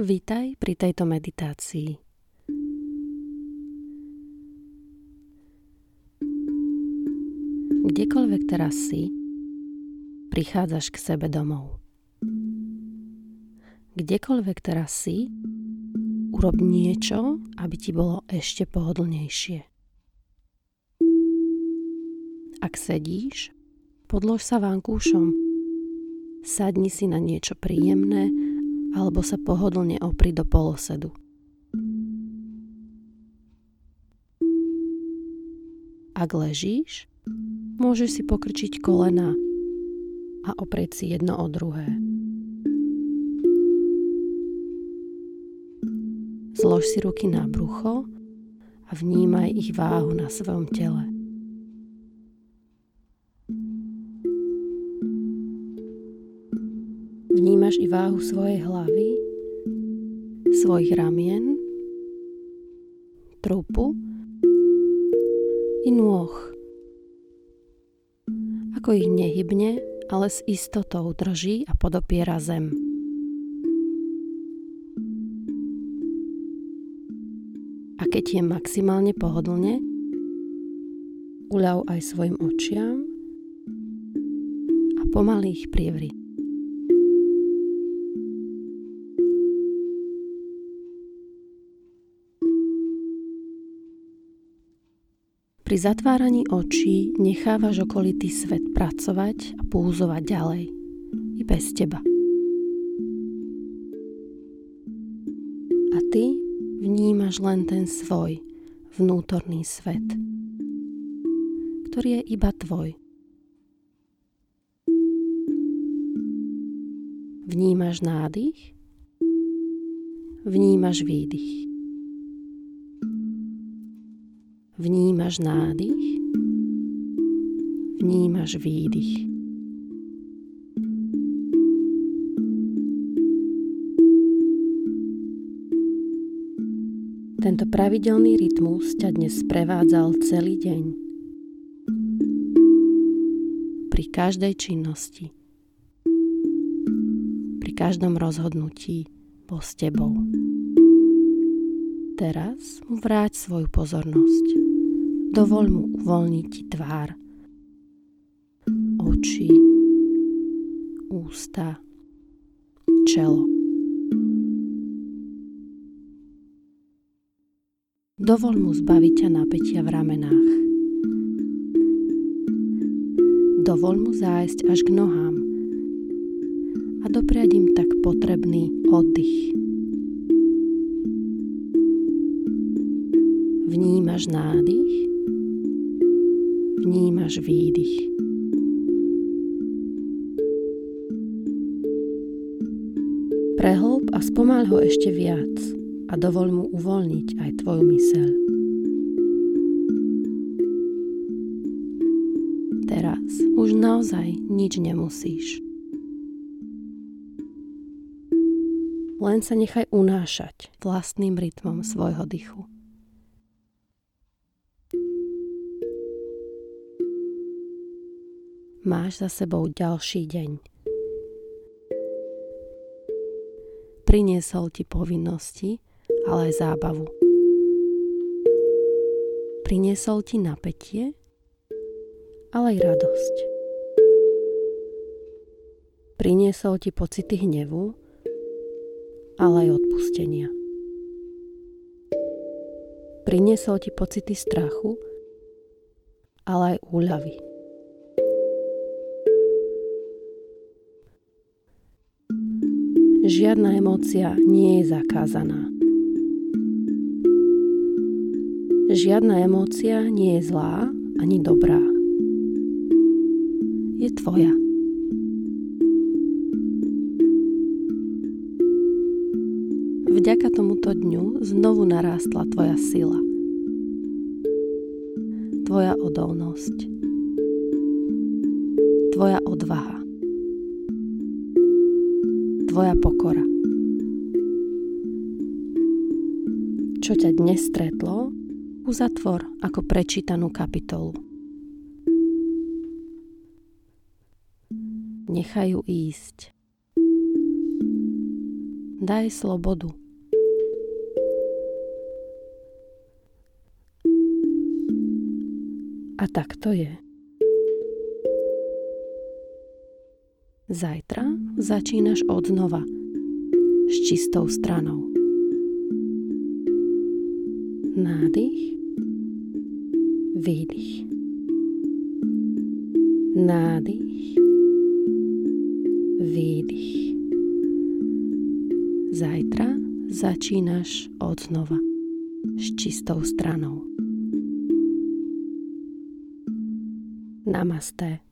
Vítaj pri tejto meditácii. Kdekoľvek teraz si, prichádzaš k sebe domov. Kdekoľvek teraz si, urob niečo, aby ti bolo ešte pohodlnejšie. Ak sedíš, podlož sa vankúšom. Sadni si na niečo príjemné alebo sa pohodlne opri do polosedu. Ak ležíš, môžeš si pokrčiť kolena a oprieť si jedno o druhé. Zlož si ruky na brucho a vnímaj ich váhu na svojom tele. Vnímaš i váhu svojej hlavy, svojich ramien, trupu i nôh. Ako ich nehybne, ale s istotou drží a podopiera zem. A keď je maximálne pohodlne, uľav aj svojim očiam a pomaly ich prievri. Pri zatváraní očí nechávaš okolitý svet pracovať a púzovať ďalej. I bez teba. A ty vnímaš len ten svoj vnútorný svet, ktorý je iba tvoj. Vnímaš nádych, vnímaš výdych. Vnímaš nádych, vnímaš výdych. Tento pravidelný rytmus ťa dnes prevádzal celý deň. Pri každej činnosti, pri každom rozhodnutí bol s tebou. Teraz mu vráť svoju pozornosť. Dovol mu uvoľniť ti tvár, oči, ústa, čelo. Dovol mu zbaviť ťa napätia v ramenách. Dovol mu zájsť až k nohám a dopriať im tak potrebný oddych. Vnímaš nádych vnímaš výdych. Prehlb a spomal ho ešte viac a dovol mu uvoľniť aj tvoju myseľ. Teraz už naozaj nič nemusíš. Len sa nechaj unášať vlastným rytmom svojho dychu. Máš za sebou ďalší deň. Priniesol ti povinnosti, ale aj zábavu. Priniesol ti napätie, ale aj radosť. Priniesol ti pocity hnevu, ale aj odpustenia. Priniesol ti pocity strachu, ale aj úľavy. Žiadna emócia nie je zakázaná. Žiadna emócia nie je zlá ani dobrá. Je tvoja. Vďaka tomuto dňu znovu narástla tvoja sila. Tvoja odolnosť. Tvoja odvaha tvoja pokora. Čo ťa dnes stretlo, uzatvor ako prečítanú kapitolu. Nechaj ju ísť. daj slobodu. A tak to je. Zajtra začínaš od znova s čistou stranou. Nádych, výdych. Nádych, výdych. Zajtra začínaš od znova s čistou stranou. Namaste.